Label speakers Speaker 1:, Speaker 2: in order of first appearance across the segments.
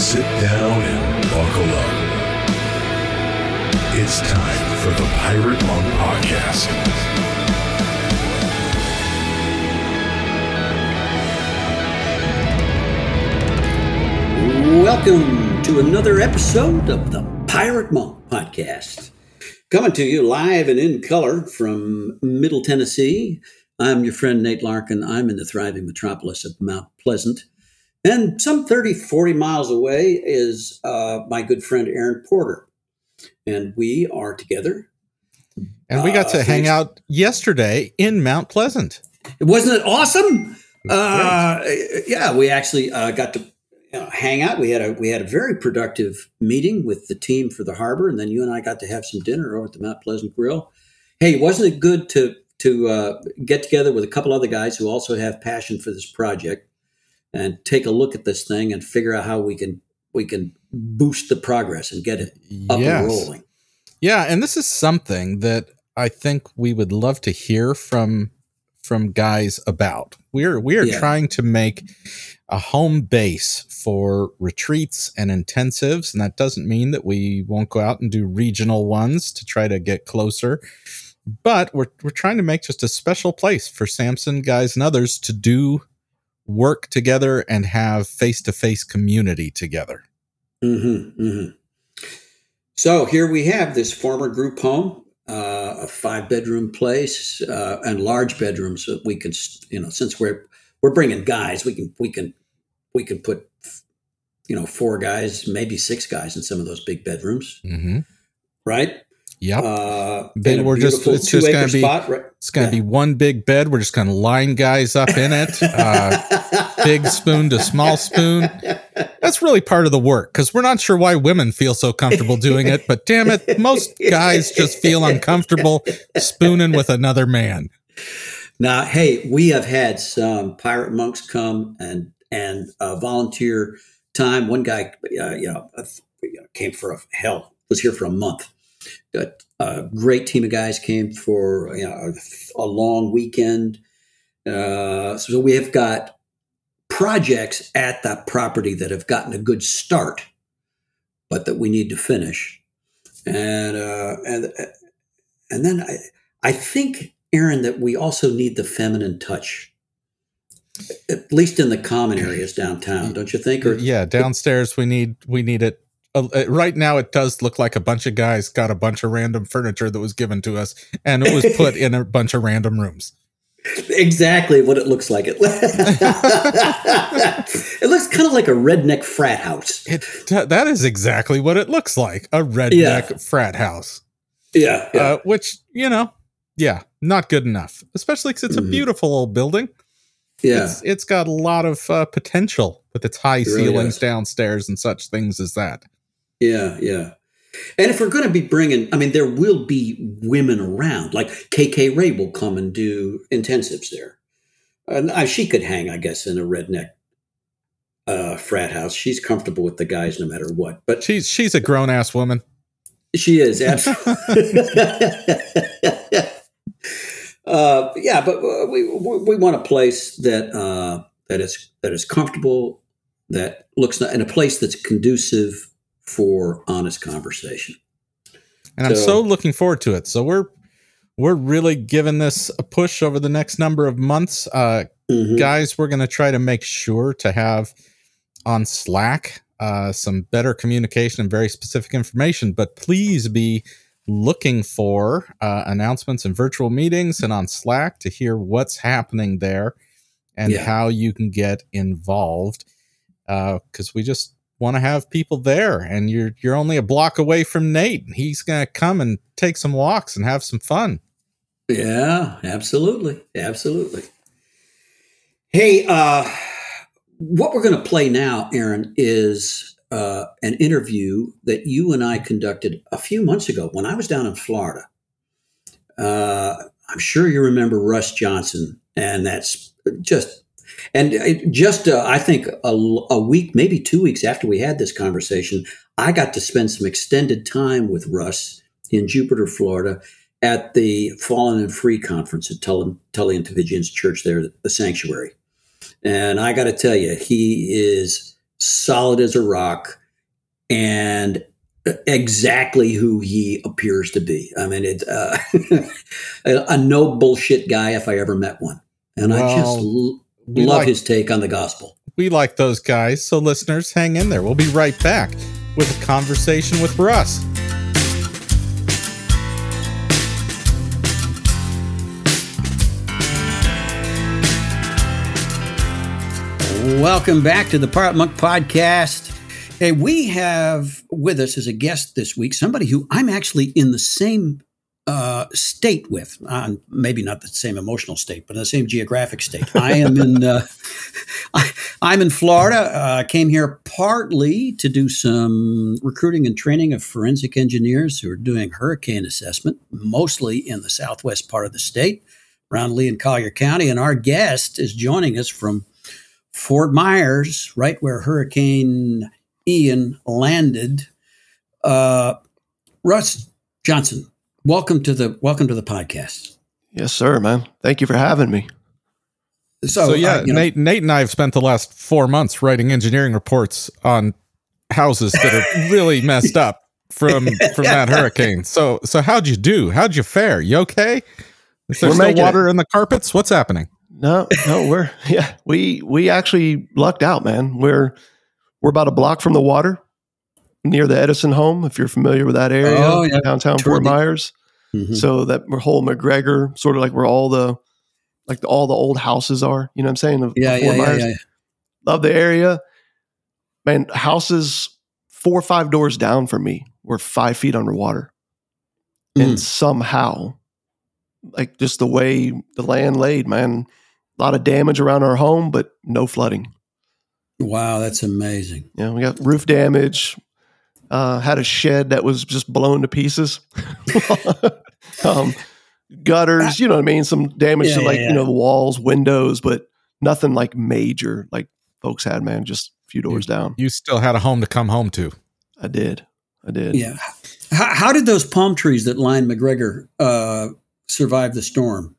Speaker 1: Sit down and buckle up. It's time for the Pirate Monk Podcast.
Speaker 2: Welcome to another episode of the Pirate Monk Podcast. Coming to you live and in color from Middle Tennessee. I'm your friend Nate Larkin. I'm in the thriving metropolis of Mount Pleasant. And some 30, 40 miles away is uh, my good friend Aaron Porter. And we are together.
Speaker 3: And we got
Speaker 2: Uh,
Speaker 3: to hang out yesterday in Mount Pleasant.
Speaker 2: Wasn't it awesome? Uh, yeah, we actually uh, got to you know, hang out. We had a we had a very productive meeting with the team for the harbor, and then you and I got to have some dinner over at the Mount Pleasant Grill. Hey, wasn't it good to to uh, get together with a couple other guys who also have passion for this project and take a look at this thing and figure out how we can we can boost the progress and get it up and rolling.
Speaker 3: Yeah, and this is something that I think we would love to hear from from guys about. We're we are
Speaker 2: Yeah.
Speaker 3: trying to make a home base for retreats and intensives, and that doesn't mean that we won't go out and do regional ones to try to get closer. But we're we're trying to make just a special place for Samson guys and others to do work together and have face to face community together.
Speaker 2: Mm-hmm, mm-hmm. So here we have this former group home, uh, a five bedroom place, uh, and large bedrooms. So we can, you know, since we're we're bringing guys, we can we can we can put, you know, four guys, maybe six guys in some of those big bedrooms,
Speaker 3: Mm-hmm.
Speaker 2: right?
Speaker 3: Yep.
Speaker 2: Uh,
Speaker 3: They
Speaker 2: and a
Speaker 3: were just it's just gonna be-
Speaker 2: spot, right?
Speaker 3: It's going to
Speaker 2: Yeah.
Speaker 3: be one big bed. We're just going to line guys up in it. Uh, big spoon to small spoon. That's really part of the work because we're not sure why women feel so comfortable doing it. But damn it, most guys just feel uncomfortable spooning with another man.
Speaker 2: Now, hey, we have had some pirate monks come and and uh, volunteer time. One guy, uh, you know, uh, came for a hell was here for a month. A, a great team of guys came for you know, a, a long weekend. Uh, so we have got projects at that property that have gotten a good start, but that we need to finish. And uh, and and then I I think Aaron that we also need the feminine touch, at least in the common areas downtown, don't you think? Or
Speaker 3: Yeah, downstairs we need we need it. Uh, uh, right now, it does look like a bunch of guys got a bunch of random furniture that was given to us, and it was put in a bunch of random rooms.
Speaker 2: exactly what it looks like. It, it looks kind of like a redneck frat house.
Speaker 3: It that is exactly what it looks like a redneck
Speaker 2: Yeah.
Speaker 3: frat house.
Speaker 2: Yeah, yeah.
Speaker 3: uh, which you know, yeah, not good enough. Especially because it's
Speaker 2: Mhm.
Speaker 3: a beautiful old building.
Speaker 2: yeah.
Speaker 3: It's it's got a lot of uh, potential with its high
Speaker 2: really
Speaker 3: ceilings downstairs and such things as that.
Speaker 2: Yeah, yeah. And if we're going to be bringing, I mean, there will be women around. Like KK Ray will come and do intensives there. And uh, she could hang, I guess, in a redneck uh, frat house. She's comfortable with the guys no matter what. But
Speaker 3: She's she's a grown ass woman.
Speaker 2: she is absolutely. uh, yeah, but uh, we we, we want a place that uh, that is that is comfortable, that looks and a place that's conducive for honest conversation.
Speaker 3: and I'm
Speaker 2: So-
Speaker 3: so looking forward to it. So we're we're really giving this a push over the next number of months. Uh,
Speaker 2: Mhm.
Speaker 3: guys, we're going to try to make sure to have on Slack uh, some better communication and very specific information. But please be looking for uh, announcements and virtual meetings and on Slack to hear what's happening there and
Speaker 2: Yeah.
Speaker 3: how you can get involved. Because we just want to have people there, and you're you're only a block away from Nate. and He's going to come and take some walks and have some fun.
Speaker 2: Yeah, absolutely. Absolutely. Hey, uh, what we're going to play now, Aaron, is uh, an interview that you and I conducted a few months ago when I was down in Florida. Uh, I'm sure you remember Russ Johnson, and that's just and it, just uh, I think a, a week, maybe two weeks after we had this conversation, I got to spend some extended time with Russ in Jupiter, Florida, at the Fallen and Free conference at Tully, Tullian Tchividjian's church there, the sanctuary. And I got to tell you, he is solid as a rock, and exactly who he appears to be. I mean, it's uh, a, no bullshit guy if I ever met one, and I just
Speaker 3: Well, we
Speaker 2: love
Speaker 3: like-
Speaker 2: his take on the gospel.
Speaker 3: We like those guys, so listeners, hang in there. We'll be right back with a conversation with Russ.
Speaker 2: Welcome back to the Pirate Monk Podcast. Hey, we have with us as a guest this week somebody who I'm actually in the same uh, state with. Uh, maybe not the same emotional state, but the same geographic state. I am in. Uh, I, I'm in Florida. Uh, I came here partly to do some recruiting and training of forensic engineers who are doing hurricane assessment, mostly in the southwest part of the state, around Lee and Collier County. And our guest is joining us from Fort Myers, right where Hurricane Ian landed. Uh, Russ Johnson, welcome to the welcome to the podcast.
Speaker 4: Yes, sir, man. Thank you for having me.
Speaker 2: So,
Speaker 3: So, yeah,
Speaker 2: uh, you know,
Speaker 3: Nate, Nate and I have spent the last four months writing engineering reports on houses that are really messed up from from that hurricane. So so how'd you do? How'd you fare? You okay? Is there
Speaker 4: We're
Speaker 3: still
Speaker 4: making
Speaker 3: water in the carpets? What's happening?
Speaker 4: No, no, we're yeah, we we actually lucked out, man. We're we're about a block from the water, near the Edison home. If you're familiar with that area,
Speaker 2: Oh, yeah.
Speaker 4: downtown
Speaker 2: Toward
Speaker 4: Fort
Speaker 2: the-
Speaker 4: Myers.
Speaker 2: Mhm.
Speaker 4: So that whole McGregor, sort of like where all the like the, all the old houses are. You know what I'm saying?
Speaker 2: Yeah, yeah, yeah, yeah.
Speaker 4: Love the area, man. Houses four or five doors down from me were five feet underwater.
Speaker 2: Mm.
Speaker 4: and somehow like just the way the land laid man a lot of damage around our home but no flooding
Speaker 2: Wow, that's amazing.
Speaker 4: Yeah, we got roof damage uh had a shed that was just blown to pieces um gutters you know what i mean some damage
Speaker 2: Yeah,
Speaker 4: to like
Speaker 2: yeah.
Speaker 4: you know the walls windows but nothing like major like folks had man just a few doors down
Speaker 3: You still had a home to come home to.
Speaker 4: i did i did
Speaker 2: Yeah. How, how did those palm trees that lined McGregor uh, survive the storm?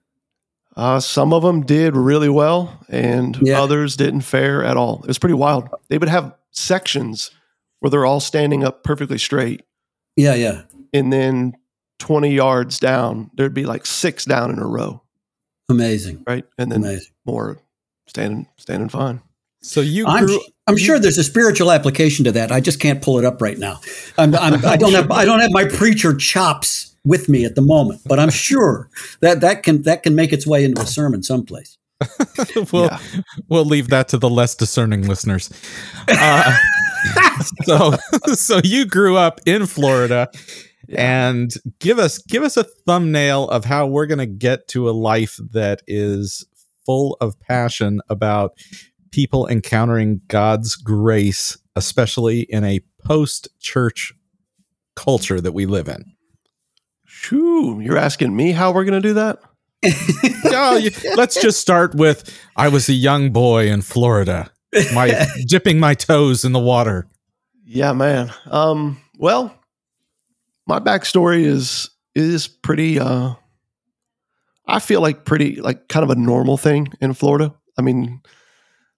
Speaker 4: Uh, some of them did really well, and
Speaker 2: Yeah.
Speaker 4: others didn't fare at all. It was pretty wild. They would have sections where they're all standing up perfectly straight,
Speaker 2: Yeah, yeah.
Speaker 4: and then 20 yards down, there'd be like six down in a row,
Speaker 2: Amazing.
Speaker 4: right? And then
Speaker 2: Amazing.
Speaker 4: more standing standing fine.
Speaker 3: So you
Speaker 2: I'm,
Speaker 3: grew
Speaker 2: I'm sure there's a spiritual application to that. I just can't pull it up right now. I'm, I'm, I don't have I don't have my preacher chops with me at the moment, but I'm sure that that can that can make its way into a sermon someplace.
Speaker 3: we'll
Speaker 4: Yeah.
Speaker 3: we'll leave that to the less discerning listeners. Uh, so so you grew up in Florida and give us give us a thumbnail of how we're going to get to a life that is full of passion about people encountering God's grace especially in a post church culture that we live in.
Speaker 4: Shoo, you're asking me how we're going to do that?
Speaker 3: Oh, you- let's just start with I was a young boy in Florida, my dipping my toes in the water.
Speaker 4: Yeah, man. Um, well, my backstory is is pretty uh I feel like pretty like kind of a normal thing in Florida. I mean,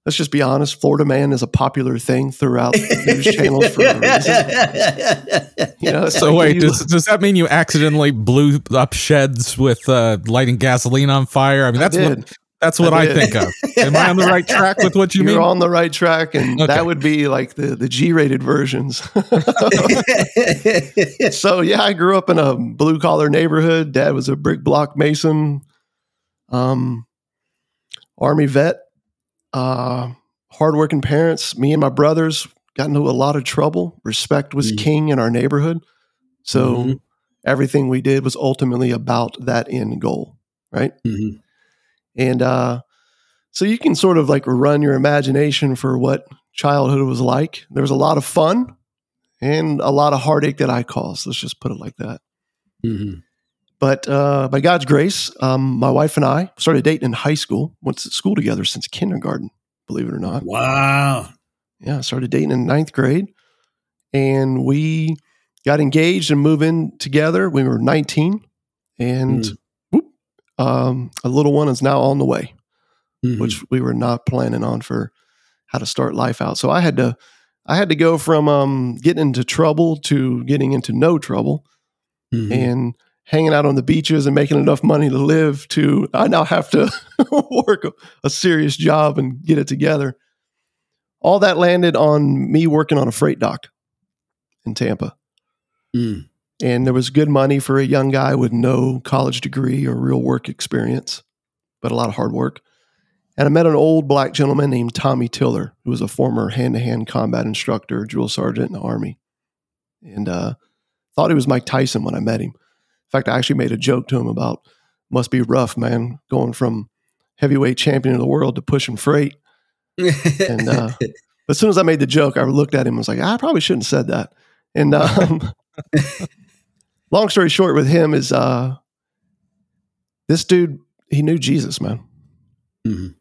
Speaker 4: let's just be honest, Florida man is a popular thing throughout news channels for a reason. You know,
Speaker 3: So
Speaker 4: like
Speaker 3: wait,
Speaker 4: you-
Speaker 3: does, does that mean you accidentally blew up sheds with uh, lighting gasoline on fire? I mean,
Speaker 4: I
Speaker 3: that's what
Speaker 4: did.
Speaker 3: That's what
Speaker 4: I
Speaker 3: I, think of. Am I on the right track with what you mean?
Speaker 4: You're on the right track, and
Speaker 3: Okay.
Speaker 4: that would be like the the G rated versions. so yeah, I grew up in a blue collar neighborhood. Dad was a brick block mason, um, army vet, uh, hardworking parents. Me and my brothers got into a lot of trouble. Respect was
Speaker 2: Mm.
Speaker 4: king in our neighborhood, so
Speaker 2: Mhm.
Speaker 4: everything we did was ultimately about that end goal, right?
Speaker 2: Mhm.
Speaker 4: And uh, so you can sort of like run your imagination for what childhood was like. There was a lot of fun and a lot of heartache that I caused. Let's just put it like that.
Speaker 2: Mhm.
Speaker 4: But uh, by God's grace, um, my wife and I started dating in high school. Went to school together since kindergarten, believe it or not.
Speaker 2: Wow.
Speaker 4: Yeah, started dating in ninth grade, and we got engaged and moved in together. We were 19, and
Speaker 2: Mm.
Speaker 4: Um, a little one is now on the way.
Speaker 2: Mhm.
Speaker 4: which we were not planning on for how to start life out. So I had to I had to go from um, getting into trouble to getting into no trouble
Speaker 2: Mhm.
Speaker 4: and hanging out on the beaches and making enough money to live to I now have to work a, a serious job and get it together. All that landed on me working on a freight dock in Tampa.
Speaker 2: Mm.
Speaker 4: And there was good money for a young guy with no college degree or real work experience, but a lot of hard work. And I met an old black gentleman named Tommy Tiller, who was a former hand to hand combat instructor, drill sergeant in the Army. And uh, thought he was Mike Tyson when I met him. In fact, I actually made a joke to him about must be rough, man, going from heavyweight champion of the world to pushing freight. And uh, as soon as I made the joke, I looked at him and was like, I probably shouldn't have said that. And um, long story short, with him is uh, this dude, he knew Jesus, man.
Speaker 2: Mhm.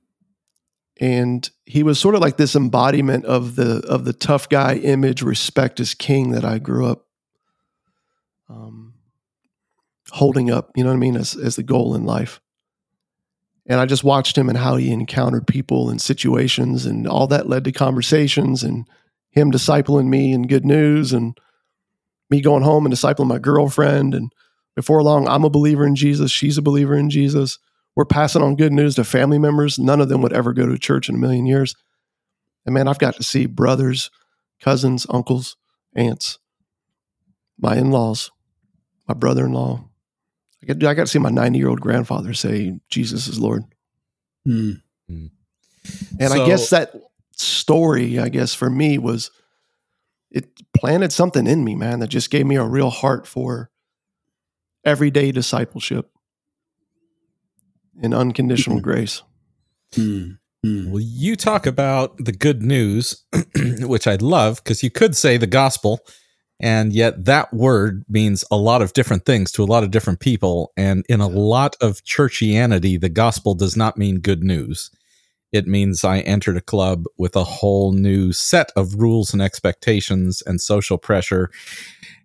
Speaker 4: And he was sort of like this embodiment of the of the tough guy image, respect as king that I grew up um, holding up, you know what I mean, as, as the goal in life. And I just watched him and how he encountered people and situations, and all that led to conversations and him discipling me and good news and me going home and discipling my girlfriend. And before long, I'm a believer in Jesus. She's a believer in Jesus. We're passing on good news to family members. None of them would ever go to church in a million years. And man, I've got to see brothers, cousins, uncles, aunts, my in laws, my brother in law. I got, I got to see my 90 year old grandfather say, Jesus is Lord.
Speaker 2: Mm.
Speaker 4: And I guess that story, I guess for me was it planted something in me, man, that just gave me a real heart for everyday discipleship and unconditional grace.
Speaker 2: Mm. Mm.
Speaker 3: Well, you talk about the good news, which I love because you could say the gospel, and yet that word means a lot of different things to a lot of different people. And in a lot of churchianity, the gospel does not mean good news. It means I entered a club with a whole new set of rules and expectations and social pressure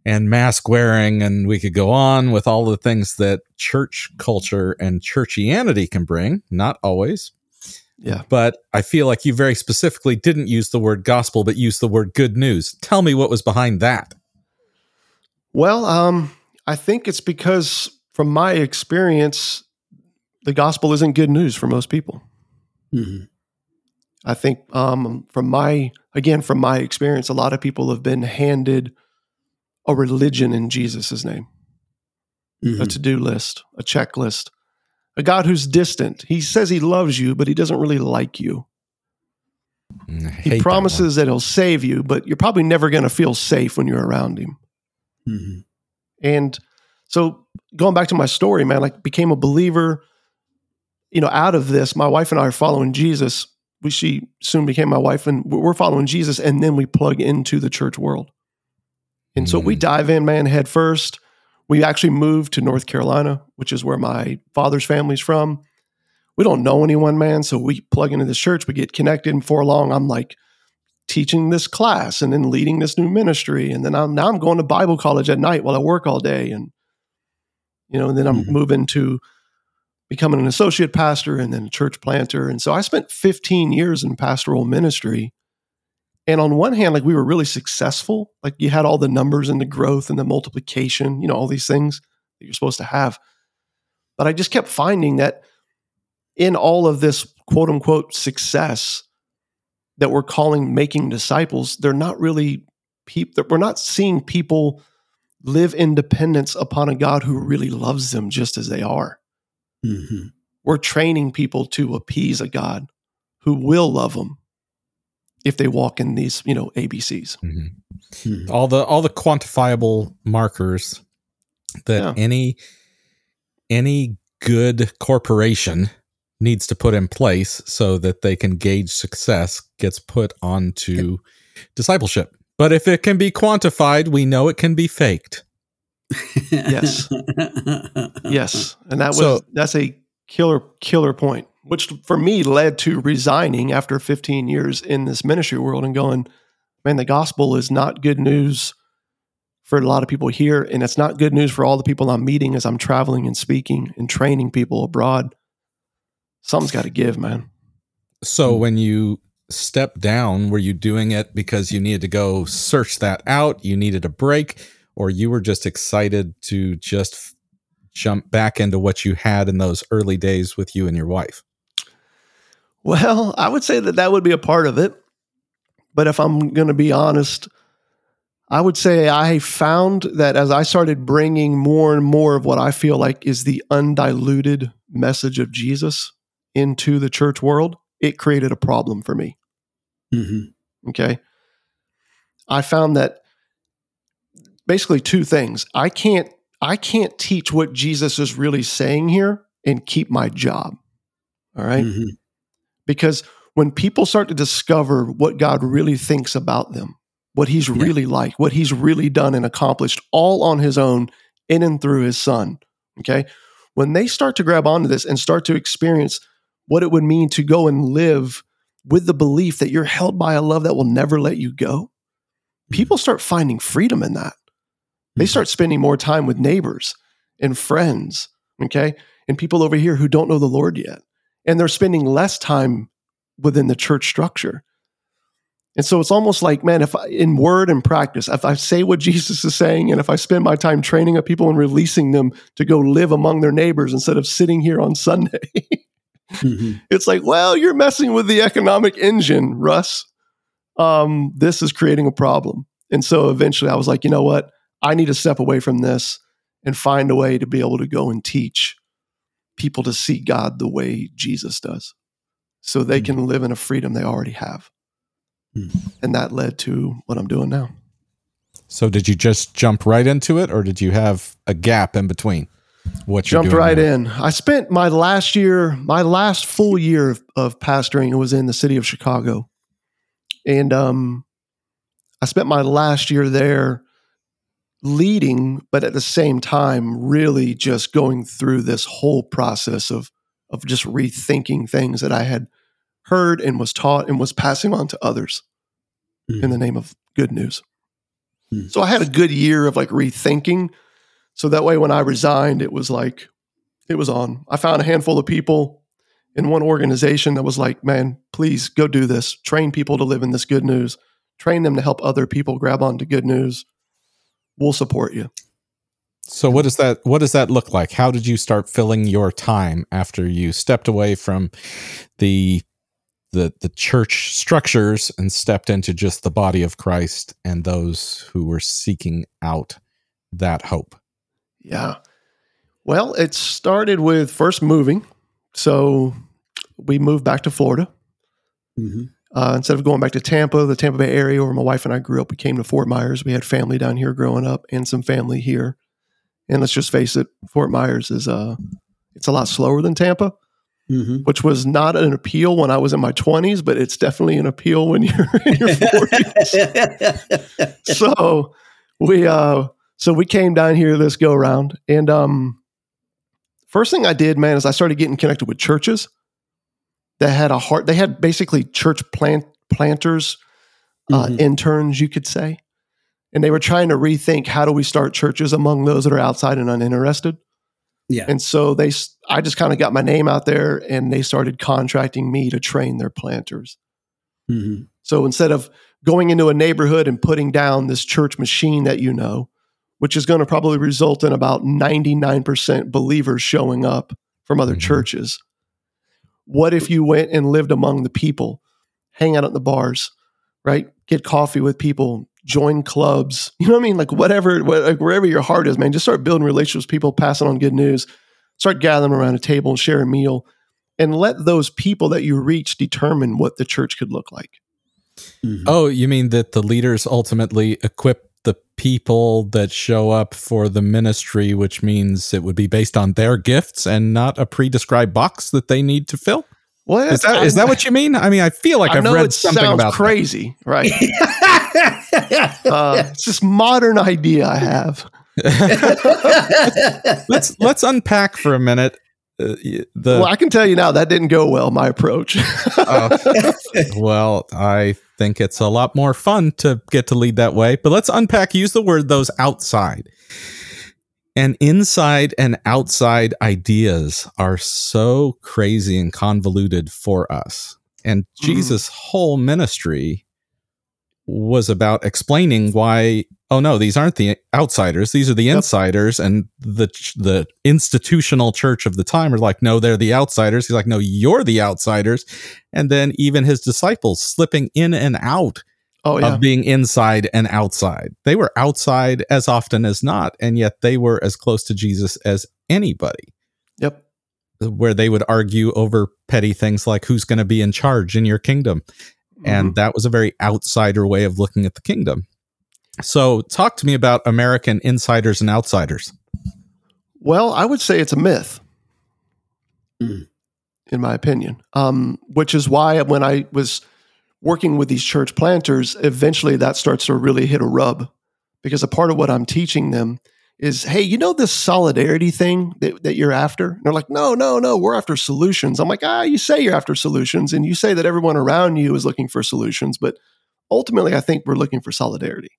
Speaker 3: and mask wearing. And we could go on with all the things that church culture and churchianity can bring. Not always,
Speaker 4: Yeah.
Speaker 3: but I feel like you very specifically didn't use the word gospel, but used the word good news. Tell me what was behind that.
Speaker 4: Well, um, I think it's because from my experience, the gospel isn't good news for most people.
Speaker 2: Mhm.
Speaker 4: I think um, from my again from my experience, a lot of people have been handed a religion in Jesus' name, a
Speaker 2: Mhm.
Speaker 4: to do list, a checklist, a God who's distant. He says he loves you, but he doesn't really like you.
Speaker 3: Mm, I hate
Speaker 4: He promises that, he'll save you, but you're probably never going to feel safe when you're around him.
Speaker 2: Mhm.
Speaker 4: And so going back to my story, man, I became a believer, you know, out of this, my wife and I are following Jesus. We she soon became my wife and we're following Jesus and then we plug into the church world. And so we
Speaker 3: Mm.
Speaker 4: dive in, man, head first. We actually moved to North Carolina, which is where my father's family's from. We don't know anyone, man. So we plug into this church, we get connected, and for long, I'm like teaching this class and then leading this new ministry. And then I'm now I'm going to Bible college at night while I work all day. And you know, and then I'm
Speaker 2: Mhm.
Speaker 4: moving to becoming an associate pastor and then a church planter. And so I spent 15 years in pastoral ministry. And on one hand, like we were really successful. Like you had all the numbers and the growth and the multiplication, you know, all these things that you're supposed to have. But I just kept finding that in all of this quote unquote success that we're calling making disciples, they're not really people that we're not seeing people live in dependence upon a God who really loves them just as they are.
Speaker 2: Mhm.
Speaker 4: We're training people to appease a God who will love them if they walk in these, you know, ABCs.
Speaker 3: Mhm.
Speaker 2: Mhm.
Speaker 3: All the all the quantifiable markers that
Speaker 4: Yeah.
Speaker 3: any any good corporation needs to put in place so that they can gauge success gets put onto discipleship. But if it can be quantified, we know it can be faked.
Speaker 4: Yes. Yes, and that was
Speaker 3: So-
Speaker 4: that's a killer killer point, which for me led to resigning after 15 years in this ministry world and going, man, the gospel is not good news for a lot of people here, and it's not good news for all the people I'm meeting as I'm traveling and speaking and training people abroad. Something's got to give, man.
Speaker 3: So when you step down, were you doing it because you needed to go search that out? You needed a break, or you were just excited to just f- jump back into what you had in those early days with you and your wife?
Speaker 4: Well, I would say that that would be a part of it. But if I'm going to be honest, I would say I found that as I started bringing more and more of what I feel like is the undiluted message of Jesus into the church world, it created a problem for me.
Speaker 2: Mm-hmm.
Speaker 4: Okay. I found that basically two things. I can't I can't teach what Jesus is really saying here and keep my job. All right?
Speaker 2: Mm-hmm.
Speaker 4: Because when people start to discover what God really thinks about them, what he's
Speaker 2: Yeah.
Speaker 4: really like, what he's really done and accomplished all on his own in and through his son, okay? When they start to grab onto this and start to experience what it would mean to go and live with the belief that you're held by a love that will never let you go, people start finding freedom in that. They start spending more time with neighbors and friends, okay? And people over here who don't know the Lord yet. And they're spending less time within the church structure. And so it's almost like, man, if I, in word and practice, if I say what Jesus is saying, and if I spend my time training up people and releasing them to go live among their neighbors instead of sitting here on Sunday,
Speaker 2: Mhm.
Speaker 4: it's like, well, you're messing with the economic engine, Russ. Um, this is creating a problem. And so eventually I was like, you know what? I need to step away from this and find a way to be able to go and teach people to see God the way Jesus does so they
Speaker 2: Mhm.
Speaker 4: can live in a freedom they already have.
Speaker 2: Mhm.
Speaker 4: And that led to what I'm doing now.
Speaker 3: So did you just jump right into it, or did you have a gap in between? What you're
Speaker 4: Jumped right
Speaker 3: now?
Speaker 4: in. I spent my last year, my last full year of, of pastoring was in the city of Chicago. And um, I spent my last year there leading, but at the same time, really just going through this whole process of, of just rethinking things that I had heard and was taught and was passing on to others in the name of good news.
Speaker 2: Hmm.
Speaker 4: So I had a good year of like rethinking. So that way, when I resigned, it was like, it was on. I found a handful of people in one organization that was like, man, please go do this. Train people to live in this good news. Train them to help other people grab onto good news. We'll support you.
Speaker 3: So what does that what does that look like? How did you start filling your time after you stepped away from the the the church structures and stepped into just the body of Christ and those who were seeking out that hope?
Speaker 4: Yeah. Well, it started with first moving. So we moved back to Florida.
Speaker 2: Mhm.
Speaker 4: Uh, instead of going back to Tampa, the Tampa Bay area where my wife and I grew up, we came to Fort Myers. We had family down here growing up and some family here. And let's just face it, Fort Myers is uh it's a lot slower than Tampa,
Speaker 2: Mhm.
Speaker 4: which was not an appeal when I was in my 20s, but it's definitely an appeal when you're in your 40s. so we uh so we came down here this go round and um first thing I did, man, is I started getting connected with churches that had a heart. They had basically church plant planters, uh,
Speaker 2: Mhm.
Speaker 4: interns, you could say, and they were trying to rethink how do we start churches among those that are outside and uninterested.
Speaker 2: Yeah.
Speaker 4: And so they, I just kind of got my name out there, and they started contracting me to train their planters.
Speaker 2: Mhm.
Speaker 4: So instead of going into a neighborhood and putting down this church machine that you know, which is going to probably result in about 99% believers showing up from other
Speaker 3: Mhm.
Speaker 4: churches, what if you went and lived among the people, hang out at the bars, right? Get coffee with people, join clubs, you know what I mean? Like whatever, like wherever your heart is, man, just start building relationships with people, passing on good news, start gathering around a table and share a meal, and let those people that you reach determine what the church could look like.
Speaker 2: Mhm.
Speaker 3: Oh, you mean that the leaders ultimately equip the people that show up for the ministry, which means it would be based on their gifts and not a pre-described box that they need to fill?
Speaker 4: Well,
Speaker 3: Is that is that what you mean? I mean, I feel like
Speaker 4: I
Speaker 3: I've
Speaker 4: know
Speaker 3: read
Speaker 4: it
Speaker 3: something
Speaker 4: sounds
Speaker 3: about that.
Speaker 4: crazy, right? Uh, it's this modern idea I have.
Speaker 3: let's let's unpack for a minute. Uh, the
Speaker 4: well, I can tell you now that didn't go well. My approach.
Speaker 3: uh, well, I think it's a lot more fun to get to lead that way. But let's unpack. Use the word those outside. And inside and outside ideas are so crazy and convoluted for us. And
Speaker 4: Mhm.
Speaker 3: Jesus' whole ministry was about explaining why oh no these aren't the outsiders these are the
Speaker 4: Yep.
Speaker 3: insiders and the the institutional church of the time are like no they're the outsiders he's like no you're the outsiders and then even his disciples slipping in and out
Speaker 4: Oh yeah.
Speaker 3: of being inside and outside they were outside as often as not and yet they were as close to Jesus as anybody
Speaker 4: Yep.
Speaker 3: where they would argue over petty things like who's going to be in charge in your kingdom and
Speaker 4: Mhm.
Speaker 3: that was a very outsider way of looking at the kingdom. So, talk to me about American insiders and outsiders.
Speaker 4: Well, I would say it's a myth,
Speaker 2: Mm.
Speaker 4: in my opinion. Um, which is why when I was working with these church planters, eventually that starts to really hit a rub, because a part of what I'm teaching them is, hey, you know this solidarity thing that, that you're after? And they're like, no, no, no, we're after solutions. I'm like, ah, you say you're after solutions, and you say that everyone around you is looking for solutions, but ultimately, I think we're looking for solidarity.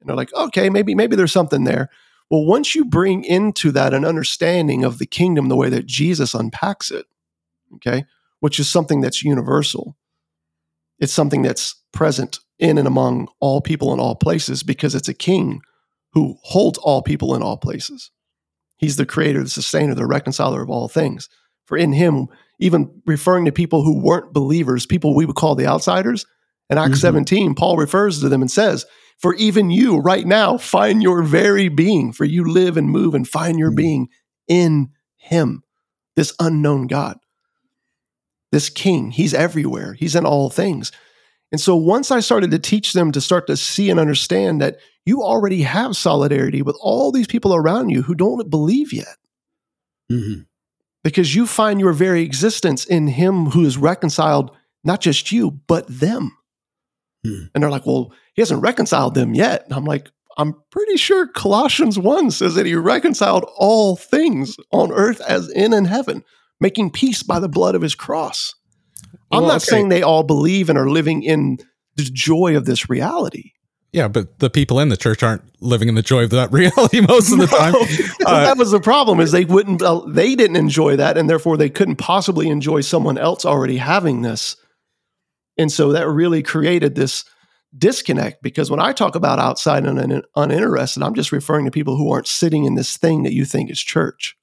Speaker 4: And they're like, okay, maybe maybe there's something there. Well, once you bring into that an understanding of the kingdom the way that Jesus unpacks it, okay, which is something that's universal, it's something that's present in and among all people in all places because it's a king who holds all people in all places. He's the creator, the sustainer, the reconciler of all things. For in him, even referring to people who weren't believers, people we would call the outsiders, in Acts
Speaker 2: Mhm.
Speaker 4: 17, Paul refers to them and says, For even you right now find your very being, for you live and move and find your
Speaker 2: Mhm.
Speaker 4: being in him, this unknown God, this king. He's everywhere, he's in all things. And so once I started to teach them to start to see and understand that you already have solidarity with all these people around you who don't believe yet
Speaker 2: Mhm.
Speaker 4: because you find your very existence in him who is reconciled not just you but them
Speaker 2: Hmm.
Speaker 4: and they're like well he hasn't reconciled them yet and i'm like i'm pretty sure colossians 1 says that he reconciled all things on earth as in in heaven making peace by the blood of his cross i'm
Speaker 3: Well,
Speaker 4: not
Speaker 3: okay.
Speaker 4: saying they all believe and are living in the joy of this reality
Speaker 3: Yeah, but the people in the church aren't living in the joy of that reality most of the time.
Speaker 4: No.
Speaker 3: Uh,
Speaker 4: that was the problem is they wouldn't uh, they didn't enjoy that and therefore they couldn't possibly enjoy someone else already having this and so that really created this disconnect because when i talk about outside and un- uninterested i'm just referring to people who aren't sitting in this thing that you think is church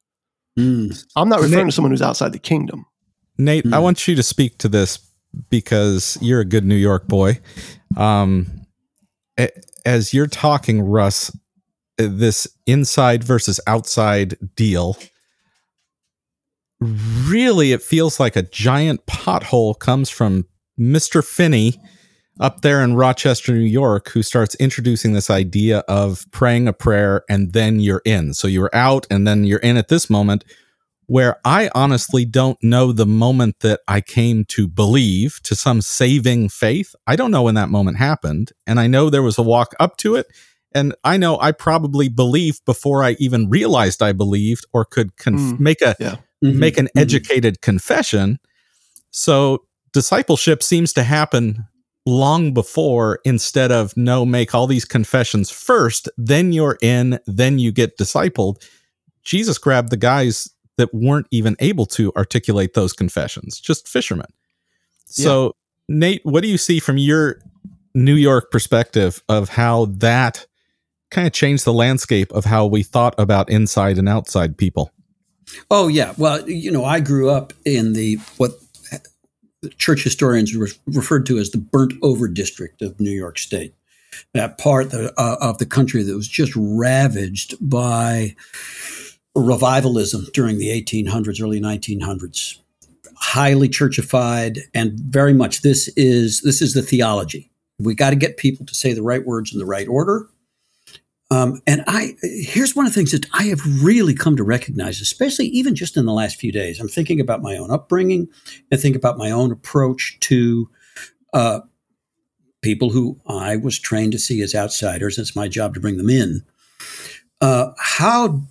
Speaker 2: Mm.
Speaker 4: i'm not referring
Speaker 3: Nick-
Speaker 4: to someone who's outside the kingdom
Speaker 3: Nate, I
Speaker 2: Hmm.
Speaker 3: want you to speak to this because you're a good New York boy. Um, a- as you're talking, Russ, uh, this inside versus outside deal, really, it feels like a giant pothole comes from Mr. Finney up there in Rochester, New York, who starts introducing this idea of praying a prayer and then you're in. So you're out and then you're in at this moment where I honestly don't know the moment that I came to believe to some saving faith. I don't know when that moment happened. And I know there was a walk up to it. And I know I probably believed before I even realized I believed or could conf-
Speaker 4: Mm,
Speaker 3: make a
Speaker 4: yeah.
Speaker 2: Mhm.
Speaker 3: make an
Speaker 2: Mhm.
Speaker 3: educated confession. So discipleship seems to happen long before instead of no make all these confessions first, then you're in, then you get discipled. Jesus grabbed the guys that weren't even able to articulate those confessions, just fishermen. So, Nate, what do you see from your New York perspective of how that kind of changed the landscape of how we thought about inside and outside people?
Speaker 2: Oh yeah. Well, you know, I grew up in the what church historians re- referred to as the burnt over district of New York State. That part that, uh, of the country that was just ravaged by revivalism during the 1800s, early 1900s. Highly churchified, and very much this is this is the theology. We got to get people to say the right words in the right order. Um, and I here's one of the things that I have really come to recognize, especially even just in the last few days. I'm thinking about my own upbringing and think about my own approach to uh, people who I was trained to see as outsiders. It's my job to bring them in. Uh, how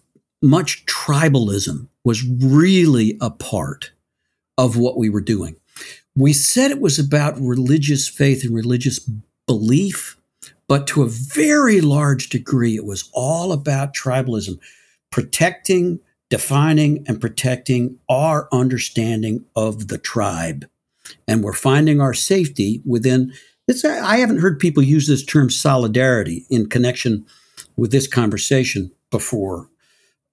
Speaker 2: much tribalism was really a part of what we were doing. We said it was about religious faith and religious belief, but to a very large degree, it was all about tribalism, protecting, defining, and protecting our understanding of the tribe. and we're finding our safety within. It's, I haven't heard people use this term solidarity in connection with this conversation before,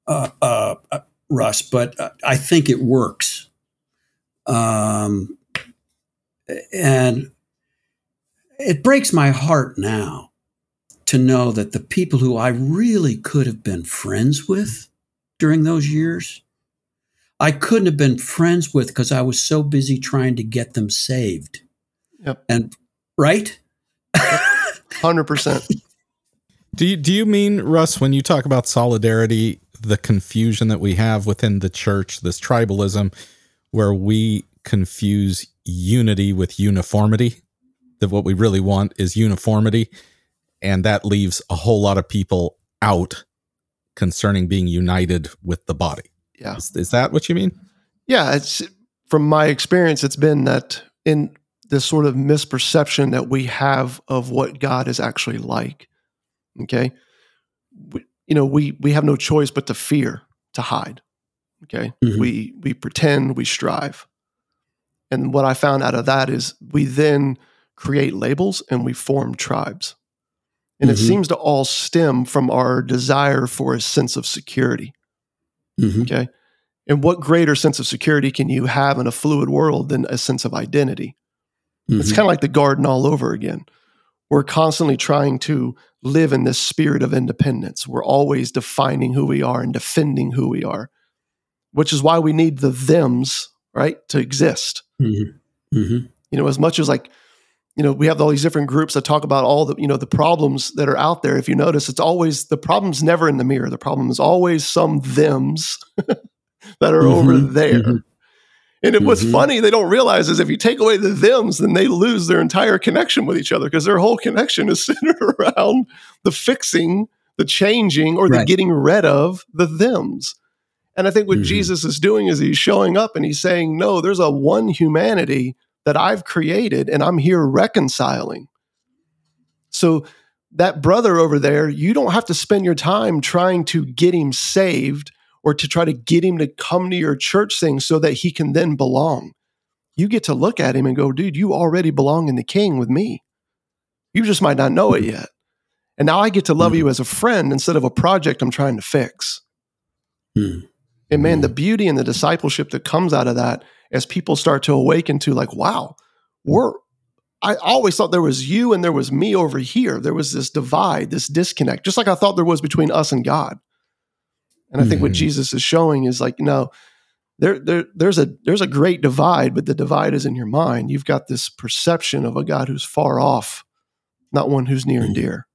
Speaker 2: uh, uh, uh Russ, but uh, I think it works. Um, and it breaks my heart now to know that the people who I really could have been friends with during those years, I couldn't have been friends with because I was so busy trying to get them saved.
Speaker 4: Yep.
Speaker 2: And right?
Speaker 4: Hundred percent.
Speaker 3: Do you, do you mean Russ when you talk about solidarity, the confusion that we have within the church, this tribalism, where we confuse unity with uniformity? That what we really want is uniformity, and that leaves a whole lot of people out concerning being united with the body.
Speaker 4: Yeah.
Speaker 3: Is, is that what you mean?
Speaker 4: Yeah, it's from my experience, it's been that in this sort of misperception that we have of what God is actually like. Okay. We, you know, we we have no choice but to fear, to hide. Okay.
Speaker 2: Mhm.
Speaker 4: We we pretend, we strive. And what I found out of that is we then create labels and we form tribes. And it
Speaker 2: Mhm.
Speaker 4: seems to all stem from our desire for a sense of security.
Speaker 2: Mhm.
Speaker 4: Okay. And what greater sense of security can you have in a fluid world than a sense of identity? It's
Speaker 2: Mhm.
Speaker 4: kind of like the garden all over again. We're constantly trying to live in this spirit of independence. We're always defining who we are and defending who we are, which is why we need the thems, right, to exist.
Speaker 2: Mhm. Mhm.
Speaker 4: You know, as much as like, you know, we have all these different groups that talk about all the, you know, the problems that are out there. If you notice, it's always the problem's never in the mirror. The problem is always some thems that are over
Speaker 2: Mhm.
Speaker 4: there. And it, what's
Speaker 2: Mhm.
Speaker 4: funny, they don't realize is if you take away the thems, then they lose their entire connection with each other because their whole connection is centered around the fixing, the changing, or the
Speaker 2: Right.
Speaker 4: getting rid of the thems. And I think what
Speaker 2: Mhm.
Speaker 4: Jesus is doing is he's showing up and he's saying, No, there's a one humanity that I've created and I'm here reconciling. So that brother over there, you don't have to spend your time trying to get him saved or to try to get him to come to your church thing so that he can then belong. You get to look at him and go, dude, you already belong in the king with me. You just might not know it yet. And now I get to love you as a friend instead of a project I'm trying to fix.
Speaker 2: Mhm.
Speaker 4: And man, the beauty and the discipleship that comes out of that as people start to awaken to like, wow, we're I always thought there was you and there was me over here. There was this divide, this disconnect, just like I thought there was between us and God. And I think what
Speaker 3: Mhm.
Speaker 4: Jesus is showing is like, no, there, there, there's a there's a great divide, but the divide is in your mind. You've got this perception of a God who's far off, not one who's near and dear.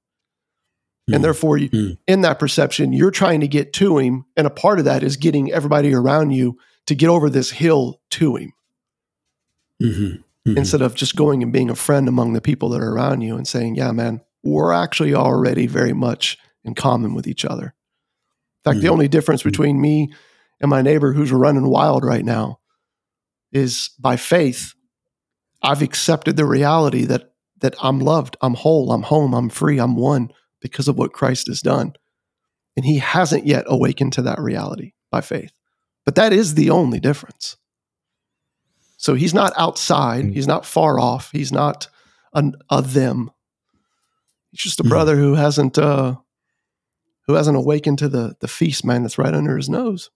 Speaker 4: And therefore, you,
Speaker 2: Mm.
Speaker 4: in that perception, you're trying to get to him. And a part of that is getting everybody around you to get over this hill to him
Speaker 2: Mhm. Mhm.
Speaker 4: instead of just going and being a friend among the people that are around you and saying, yeah, man, we're actually already very much in common with each other. Fact, the
Speaker 2: Mhm.
Speaker 4: only difference between me and my neighbor who's running wild right now is by faith, I've accepted the reality that that I'm loved, I'm whole, I'm home, I'm free, I'm one because of what Christ has done. And he hasn't yet awakened to that reality by faith. But that is the only difference. So he's not outside,
Speaker 3: Mm.
Speaker 4: he's not far off, he's not an, a them. He's just a
Speaker 2: Mhm.
Speaker 4: brother who hasn't uh who hasn't awakened to the the feast man that's right under his nose.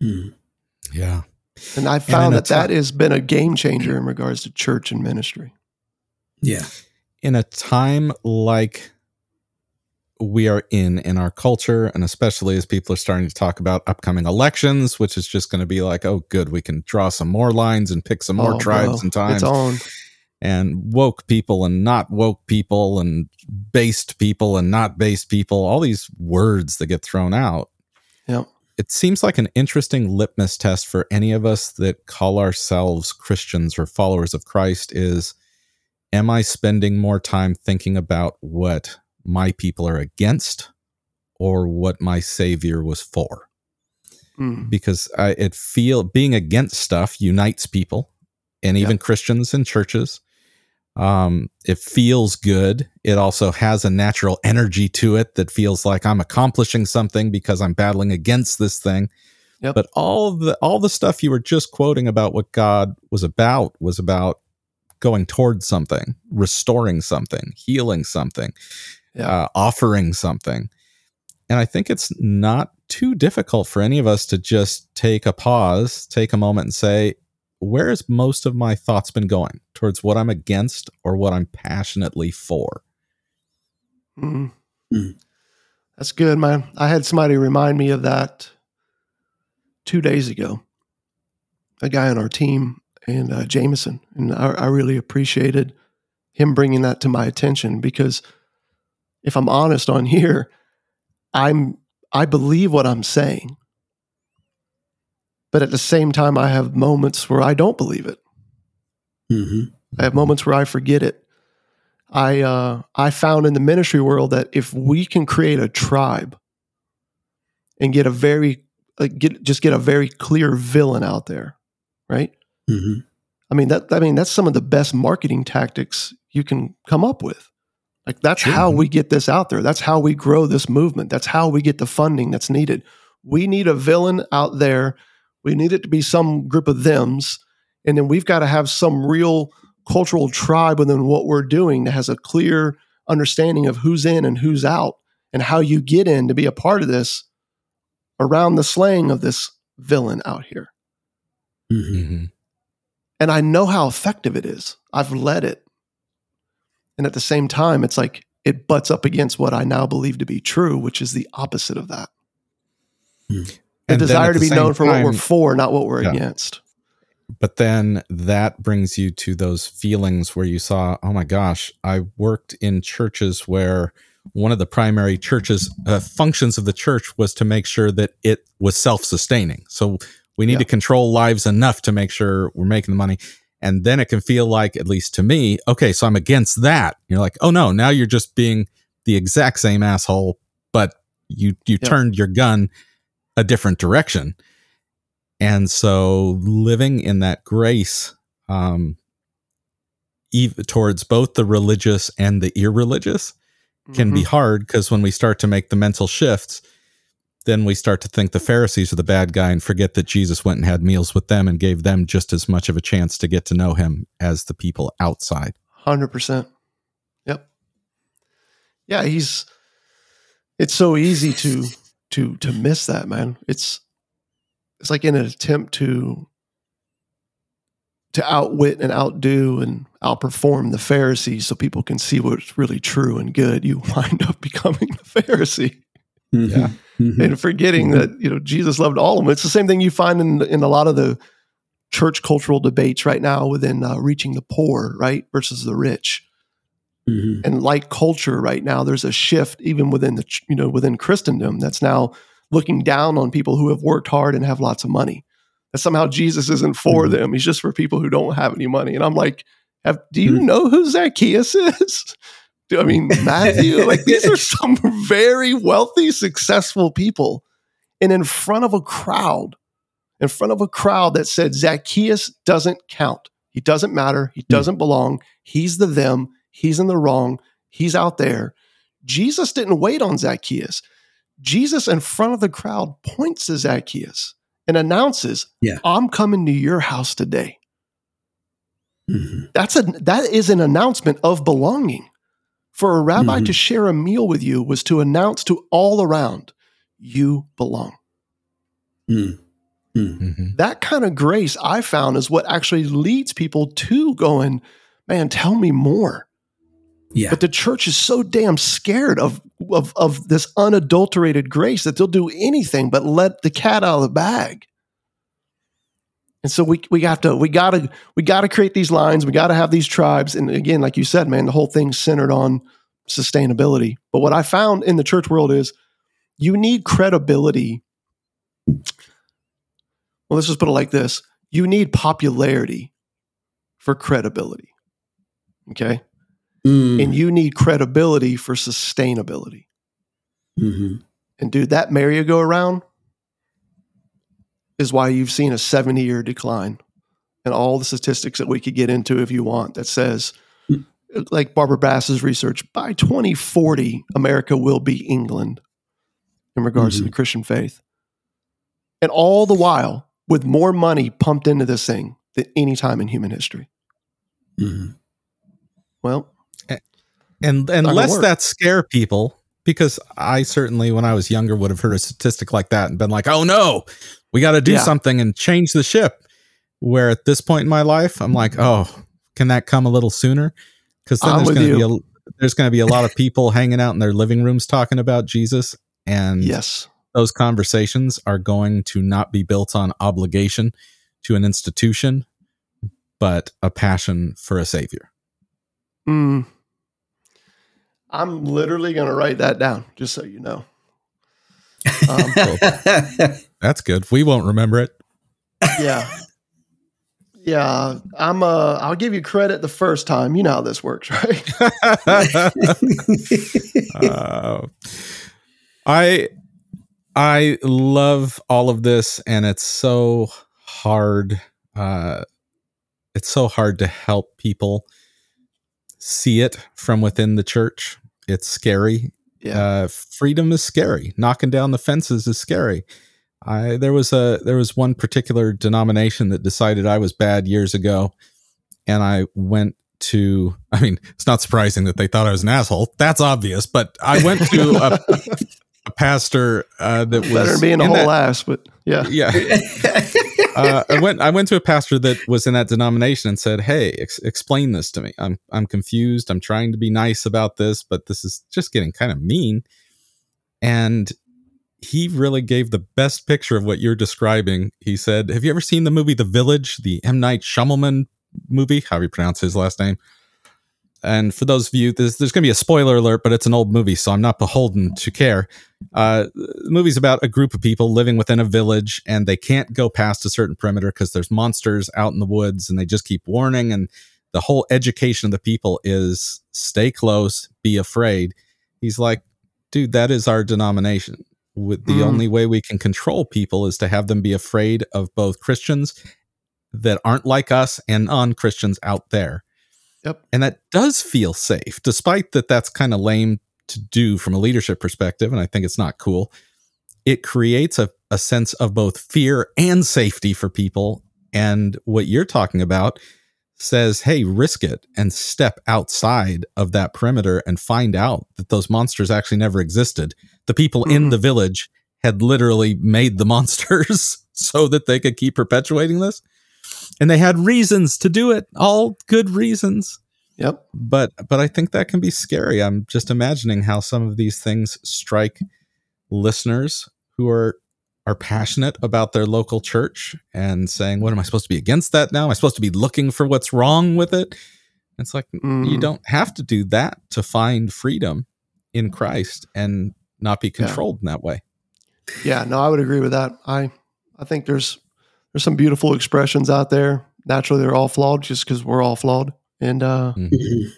Speaker 2: Mhm.
Speaker 3: Yeah.
Speaker 4: And I found
Speaker 3: a
Speaker 4: that that
Speaker 3: ti-
Speaker 4: has been a game changer in regards to church and ministry.
Speaker 2: Yeah.
Speaker 3: in a time like we are in in our culture and especially as people are starting to talk about upcoming elections which is just going to be like oh good we can draw some more lines and pick some more
Speaker 4: Oh,
Speaker 3: tribes
Speaker 4: bro,
Speaker 3: and times
Speaker 4: It's on.
Speaker 3: And woke people and not woke people and based people and not based people all these words that get thrown out
Speaker 4: Yep.
Speaker 3: it seems like an interesting litmus test for any of us that call ourselves Christians or followers of Christ is am I spending more time thinking about what my people are against or what my savior was for
Speaker 4: Mm.
Speaker 3: because I, it feel being against stuff unites people and even Christians and churches um, it feels good it also has a natural energy to it that feels like I'm accomplishing something because I'm battling against this thing
Speaker 4: Yep.
Speaker 3: But all the all the stuff you were just quoting about what God was about was about going towards something, restoring something, healing something,
Speaker 4: Yeah.
Speaker 3: uh, offering something. And I think it's not too difficult for any of us to just take a pause, take a moment and say, where has most of my thoughts been going? Towards what I'm against or what I'm passionately for?
Speaker 4: Mhm.
Speaker 2: Mm.
Speaker 4: That's good, man. I had somebody remind me of that two days ago. A guy on our team, and uh, Jameson, and I, I really appreciated him bringing that to my attention because, if I'm honest on here, I'm I believe what I'm saying, but at the same time, I have moments where I don't believe it.
Speaker 2: hmm
Speaker 4: I have moments where I forget it. I uh, I found in the ministry world that if we can create a tribe and get a very like get just get a very clear villain out there, right?
Speaker 2: hmm
Speaker 4: I mean that I mean that's some of the best marketing tactics you can come up with. Like that's
Speaker 3: Sure.
Speaker 4: how we get this out there. That's how we grow this movement. That's how we get the funding that's needed. We need a villain out there. We need it to be some group of thems, and then we've got to have some real cultural tribe within what we're doing that has a clear understanding of who's in and who's out, and how you get in to be a part of this around the slaying of this villain out here
Speaker 2: hmm
Speaker 3: Mm-hmm.
Speaker 4: and I know how effective it is. I've led it. And at the same time, it's like it butts up against what I now believe to be true, which is the opposite of that.
Speaker 2: Hmm.
Speaker 4: The
Speaker 3: And
Speaker 4: desire to
Speaker 3: the
Speaker 4: be known for what we're for, not what we're
Speaker 3: Yeah.
Speaker 4: against.
Speaker 3: but then that brings you to those feelings where you saw oh my gosh i worked in churches where one of the primary churches uh, functions of the church was to make sure that it was self-sustaining so we need
Speaker 4: Yeah.
Speaker 3: to control lives enough to make sure we're making the money and then it can feel like at least to me okay so i'm against that you're like oh no now you're just being the exact same asshole but you you
Speaker 4: Yeah.
Speaker 3: turned your gun a different direction and so living in that grace um ev- towards both the religious and the irreligious can be
Speaker 4: Mhm.
Speaker 3: hard because when we start to make the mental shifts then we start to think the pharisees are the bad guy and forget that jesus went and had meals with them and gave them just as much of a chance to get to know him as the people outside
Speaker 4: Hundred percent. Yep. Yeah, he's. It's so easy to to to miss that, man. It's it's like in an attempt to to outwit and outdo and outperform the Pharisees, so people can see what's really true and good. You wind up becoming the Pharisee
Speaker 3: Yeah.
Speaker 2: Mhm.
Speaker 4: and forgetting that you know Jesus loved all of them. It's the same thing you find in in a lot of the church cultural debates right now within uh, reaching the poor, right, versus the rich
Speaker 2: Mhm.
Speaker 4: and like culture right now there's a shift even within the you know within christendom that's now looking down on people who have worked hard and have lots of money. That somehow jesus isn't for
Speaker 2: Mhm.
Speaker 4: them. He's just for people who don't have any money. And i'm like have, do you
Speaker 2: Mhm.
Speaker 4: know who zacchaeus is? Do, i mean matthew? Like these are some very wealthy successful people. And in front of a crowd in front of a crowd that said zacchaeus doesn't count. He doesn't matter. He doesn't belong. He's the them he's in the wrong he's out there jesus didn't wait on zacchaeus jesus in front of the crowd points to zacchaeus and announces
Speaker 2: Yeah.
Speaker 4: i'm coming to your house today
Speaker 2: Mhm.
Speaker 4: that's a that is an announcement of belonging for a rabbi
Speaker 2: Mhm.
Speaker 4: to share a meal with you was to announce to all around you belong
Speaker 2: Mm. Mm.
Speaker 3: Mhm.
Speaker 4: that kind of grace I found is what actually leads people to going, man, tell me more.
Speaker 2: Yeah.
Speaker 4: But the church is so damn scared of, of, of this unadulterated grace that they'll do anything but let the cat out of the bag. And so we we have to we gotta we gotta create these lines, we gotta have these tribes. And again, like you said, man, the whole thing's centered on sustainability. But what I found in the church world is you need credibility well, let's just put it like this you need popularity for credibility. Okay.
Speaker 2: Mm.
Speaker 4: And you need credibility for sustainability.
Speaker 2: Mhm.
Speaker 4: And dude, that merry-go-round is why you've seen a 70 year decline. And all the statistics that we could get into if you want that says,
Speaker 2: Mm.
Speaker 4: like Barbara Bass's research, by 2040, America will be England in regards to the Christian faith. And all the while, with more money pumped into this thing than any time in human history.
Speaker 2: Mhm.
Speaker 4: Well,
Speaker 3: and and
Speaker 4: Not gonna
Speaker 3: less
Speaker 4: work.
Speaker 3: that scare people because I certainly when I was younger would have heard a statistic like that and been like, "Oh no, we got to do
Speaker 4: Yeah.
Speaker 3: something and change the ship." Where at this point in my life, I'm like, "Oh, can that come a little sooner?" Because then
Speaker 4: I'm
Speaker 3: there's going to be a there's going to be a lot of people hanging out in their living rooms talking about Jesus, and
Speaker 4: yes.
Speaker 3: those conversations are going to not be built on obligation to an institution, but a passion for a savior.
Speaker 4: Mm. I'm literally going to write that down, just so you know. Um,
Speaker 3: That's good. We won't remember it.
Speaker 4: yeah. Yeah, I'm uh I'll give you credit the first time. You know how this works, right?
Speaker 3: Uh, I I love all of this, and it's so hard. Uh, it's so hard to help people see it from within the church. It's scary.
Speaker 4: Yeah.
Speaker 3: Uh, freedom is scary. Knocking down the fences is scary. I there was a there was one particular denomination that decided I was bad years ago, and I went to. I mean, it's not surprising that they thought I was an asshole. That's obvious. But I went to a, a pastor uh, that was
Speaker 4: Better being a whole
Speaker 3: that-
Speaker 4: ass, but yeah.
Speaker 3: yeah. uh, I went. I went to a pastor that was in that denomination and said, "Hey, ex- explain this to me. I'm I'm confused. I'm trying to be nice about this, but this is just getting kind of mean." And he really gave the best picture of what you're describing. He said, "Have you ever seen the movie The Village, the M Night Shyamalan movie? How do you pronounce his last name?" And for those of you, there's, there's going to be a spoiler alert, but it's an old movie, so I'm not beholden to care. Uh, the movie's about a group of people living within a village, and they can't go past a certain perimeter because there's monsters out in the woods, and they just keep warning. And the whole education of the people is stay close, be afraid. He's like, dude, that is our denomination. With the
Speaker 4: Mm.
Speaker 3: only way we can control people is to have them be afraid of both Christians that aren't like us and non Christians out there.
Speaker 4: Yep.
Speaker 3: And that does feel safe, despite that that's kind of lame to do from a leadership perspective. And I think it's not cool. It creates a, a sense of both fear and safety for people. And what you're talking about says, hey, risk it and step outside of that perimeter and find out that those monsters actually never existed. The people in
Speaker 4: Mhm.
Speaker 3: the village had literally made the monsters so that they could keep perpetuating this. And they had reasons to do it, all good reasons
Speaker 4: Yep.
Speaker 3: but but I think that can be scary. I'm just imagining how some of these things strike listeners who are are passionate about their local church and saying, "What am I supposed to be against that now? Am I supposed to be looking for what's wrong with it?" It's like you
Speaker 4: Mhm.
Speaker 3: don't have to do that to find freedom in Christ and not be
Speaker 4: Yeah.
Speaker 3: controlled in that way.
Speaker 4: Yeah, no, I would agree with that. I I think there's there's some beautiful expressions out there. Naturally, they're all flawed, just because we're all flawed, and uh,
Speaker 2: Mhm.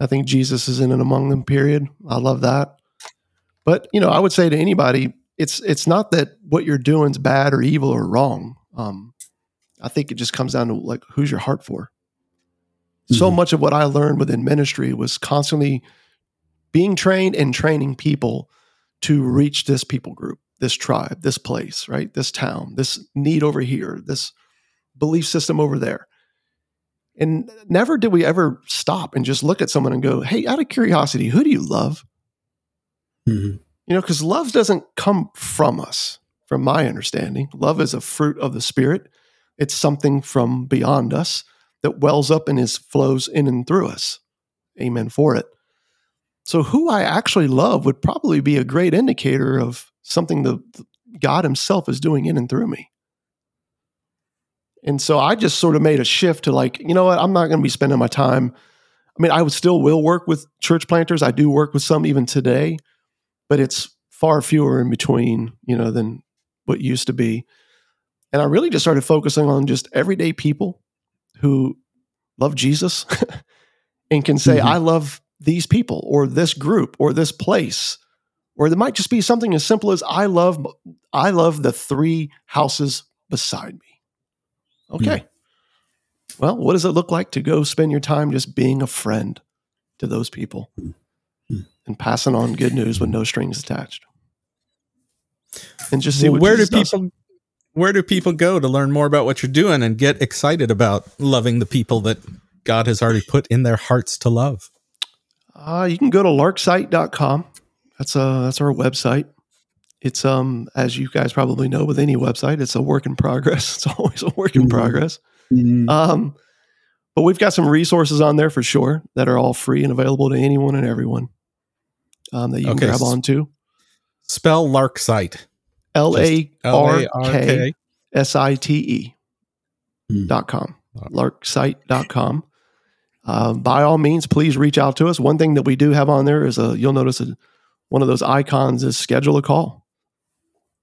Speaker 4: I think Jesus is in and among them. Period. I love that. But you know, I would say to anybody, it's it's not that what you're doing is bad or evil or wrong. Um, I think it just comes down to like who's your heart for. So
Speaker 2: Mhm.
Speaker 4: much of what I learned within ministry was constantly being trained and training people to reach this people group, this tribe, this place, right? This town, this need over here, this belief system over there. And never did we ever stop and just look at someone and go, hey, out of curiosity, who do you love?
Speaker 2: Mhm.
Speaker 4: You know, because love doesn't come from us, from my understanding. Love is a fruit of the spirit. It's something from beyond us that wells up and is flows in and through us. Amen for it. So who I actually love would probably be a great indicator of something the God Himself is doing in and through me. And so I just sort of made a shift to like, you know what, I'm not going to be spending my time. I mean, I would still will work with church planters. I do work with some even today, but it's far fewer in between, you know, than what used to be. And I really just started focusing on just everyday people who love Jesus and can say,
Speaker 2: Mhm.
Speaker 4: I love these people or this group or this place. Or it might just be something as simple as I love I love the three houses beside me. Okay. Well, what does it look like to go spend your time just being a friend to those people
Speaker 2: Mhm.
Speaker 4: and passing on good news with no strings attached? and just see
Speaker 3: Well,
Speaker 4: what
Speaker 3: where do
Speaker 4: Jesus does.
Speaker 3: people? Where do people where do
Speaker 4: Jesus does.
Speaker 3: people where do people go to learn more about what you're doing and get excited about loving the people that God has already put in their hearts to love?
Speaker 4: Uh, you can go to larksite.com. That's uh that's our website. It's um as you guys probably know with any website, it's a work in progress. It's always a work in
Speaker 2: Mhm.
Speaker 4: progress.
Speaker 2: Mhm.
Speaker 4: Um but we've got some resources on there for sure that are all free and available to anyone and everyone. Um, that you
Speaker 3: Okay,
Speaker 4: can grab onto.
Speaker 3: Spell Larksite.
Speaker 4: L A R K
Speaker 3: L-A-R-K.
Speaker 4: S I T E
Speaker 2: Hmm.
Speaker 4: dot com. Larksite.com. Uh, by all means, please reach out to us. One thing that we do have on there is a you'll notice a, one of those icons is schedule a call.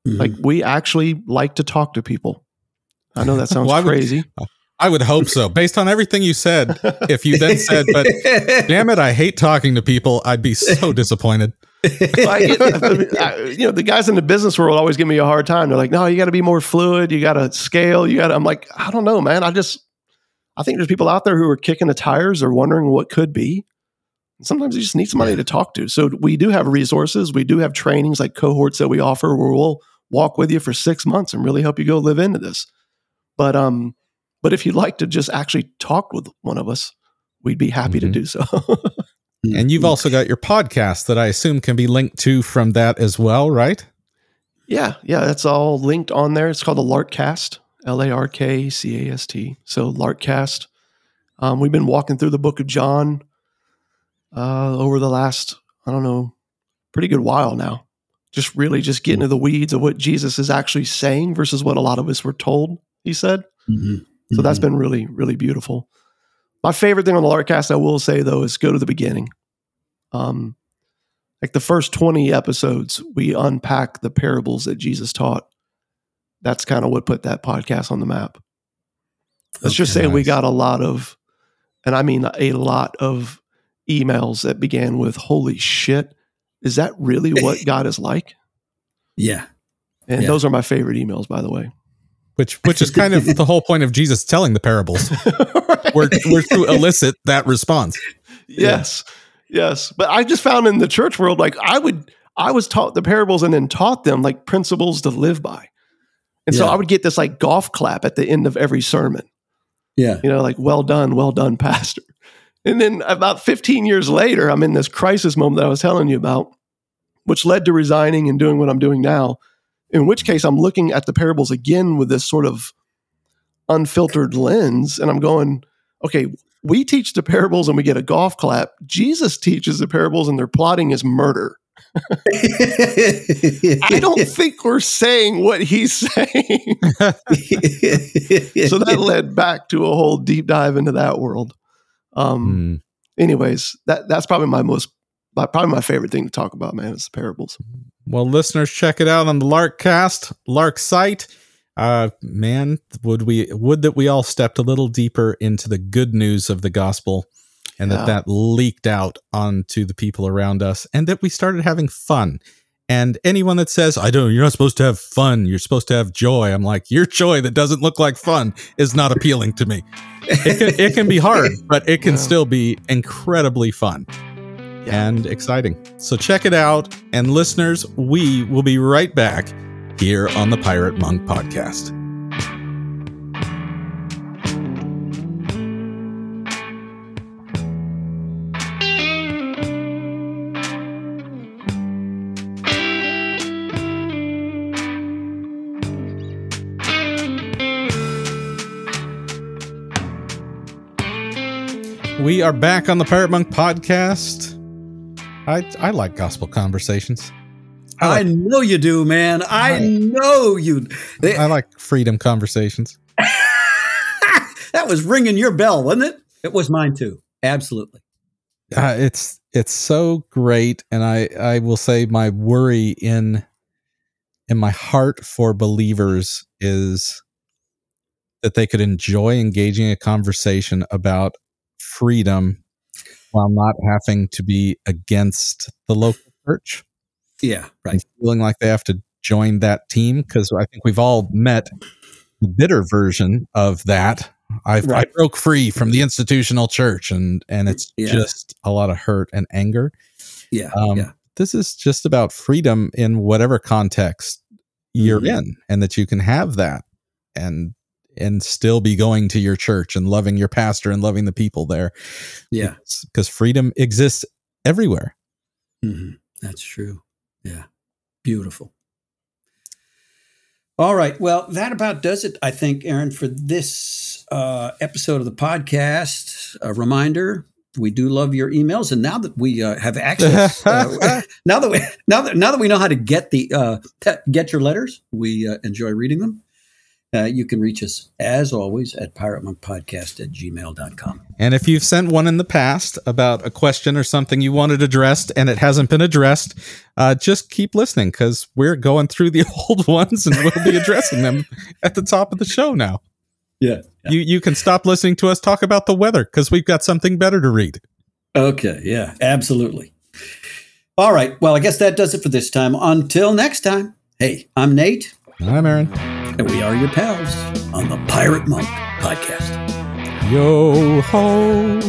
Speaker 2: Mhm.
Speaker 4: Like we actually like to talk to people. I know that sounds
Speaker 3: Well, I would-
Speaker 4: crazy.
Speaker 3: I would hope so. Based on everything you said, if you then said, but damn it, I hate talking to people, I'd be so disappointed.
Speaker 4: I get- I- you know, the guys in the business world always give me a hard time. They're like, "No, you got to be more fluid. You got to scale. You got." to I'm like, I don't know, man. I just, I think there's people out there who are kicking the tires or wondering what could be. Sometimes you just need somebody
Speaker 2: Yeah.
Speaker 4: to talk to. So we do have resources. We do have trainings like cohorts that we offer where we'll walk with you for six months and really help you go live into this. But um, but if you'd like to just actually talk with one of us, we'd be happy
Speaker 3: Mhm.
Speaker 4: to do so.
Speaker 3: And you've also got your podcast that I assume can be linked to from that as well, right?
Speaker 4: Yeah, yeah, that's all linked on there. It's called the Larkcast, L A R K C A S T. So Larkcast. Um, we've been walking through the Book of John uh, over the last, I don't know, pretty good while now. Just really just getting to the weeds of what Jesus is actually saying versus what a lot of us were told. He said.
Speaker 2: Mhm.
Speaker 4: So that's been really, really beautiful. My favorite thing on the Larkcast, I will say though, is go to the beginning. Um, like the first 20 episodes, we unpack the parables that Jesus taught. That's kind of what put that podcast on the map. Let's just
Speaker 3: Okay,
Speaker 4: say we got a lot of, and I mean a lot of emails that began with, Holy shit, is that really what God is like?
Speaker 2: yeah.
Speaker 4: And
Speaker 2: Yeah.
Speaker 4: those are my favorite emails, by the way.
Speaker 3: Which which is kind of the whole point of Jesus telling the parables. We're we're to elicit that response.
Speaker 4: Yes. Yes. But I just found in the church world, like I would, I was taught the parables and then taught them like principles to live by. And so I would get this like golf clap at the end of every sermon,
Speaker 2: Yeah.
Speaker 4: you know, like, well done, well done, pastor. And then about 15 years later, I'm in this crisis moment that I was telling you about, which led to resigning and doing what I'm doing now. In which case, I'm looking at the parables again with this sort of unfiltered lens. And I'm going, okay, we teach the parables and we get a golf clap. Jesus teaches the parables and their plotting is murder. I don't think we're saying what he's saying. so that led back to a whole deep dive into that world. Um,
Speaker 3: Hmm.
Speaker 4: anyways, that that's probably my most my, probably my favorite thing to talk about, man, is the parables.
Speaker 3: Well, listeners, check it out on the Larkcast, Lark site. Uh, man, would we would that we all stepped a little deeper into the good news of the gospel, and
Speaker 4: Yeah.
Speaker 3: that that leaked out onto the people around us, and that we started having fun. And anyone that says, "I don't," you're not supposed to have fun. You're supposed to have joy. I'm like, your joy that doesn't look like fun is not appealing to me. It can, it can be hard, but it can
Speaker 4: Yeah.
Speaker 3: still be incredibly fun
Speaker 4: Yeah.
Speaker 3: and exciting. So check it out. And listeners, we will be right back here on the Pirate Monk podcast. We are back on the Pirate Monk podcast. I I like gospel conversations. I
Speaker 2: I know you do, man. I
Speaker 3: Right.
Speaker 2: know you. They-
Speaker 3: I like freedom conversations.
Speaker 2: that was ringing your bell, wasn't it? It was mine too. Absolutely.
Speaker 3: uh, it's it's so great and i i will say my worry in in my heart for believers is that they could enjoy engaging a conversation about freedom while not having to be against the local church
Speaker 2: Yeah. Right.
Speaker 3: and feeling like they have to join that team because i think we've all met the bitter version of that I've,
Speaker 2: Right.
Speaker 3: I broke free from the institutional church, and and it's
Speaker 2: Yeah.
Speaker 3: just a lot of hurt and anger.
Speaker 2: Yeah.
Speaker 3: Um,
Speaker 2: yeah.
Speaker 3: This is just about freedom in whatever context you're
Speaker 2: Mhm.
Speaker 3: in and that you can have that and and still be going to your church and loving your pastor and loving the people there
Speaker 2: Yeah.
Speaker 3: because freedom exists everywhere
Speaker 2: hmm That's true. Yeah. Beautiful. All right. Well, that about does it, I think, Aaron, for this uh, episode of the podcast. A reminder. We do love your emails, and now that we uh, have access, uh, now that we now that now that we know how to get the uh, get your letters, we uh, enjoy reading them. Uh, you can reach us as always at piratemonkpodcast at gmail.com.
Speaker 3: and if you've sent one in the past about a question or something you wanted addressed and it hasn't been addressed uh, just keep listening because we're going through the old ones and we'll be addressing them at the top of the show now
Speaker 2: Yeah.
Speaker 3: you you can stop listening to us talk about the weather because we've got something better to read
Speaker 2: Okay. Yeah, absolutely. All right. Well, I guess that does it for this time. Until next time. Hey, I'm Nate,
Speaker 3: i'm aaron
Speaker 2: and we are your pals on the Pirate Monk Podcast.
Speaker 3: yo ho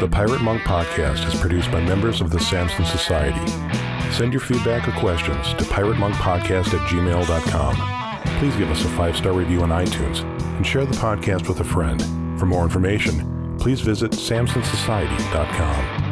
Speaker 1: The Pirate Monk Podcast is produced by members of the Samson Society. Send your feedback or questions to piratemonkpodcast at gmail.com. Please give us a five star review on iTunes and share the podcast with a friend. For more information, please visit samsonsociety.com.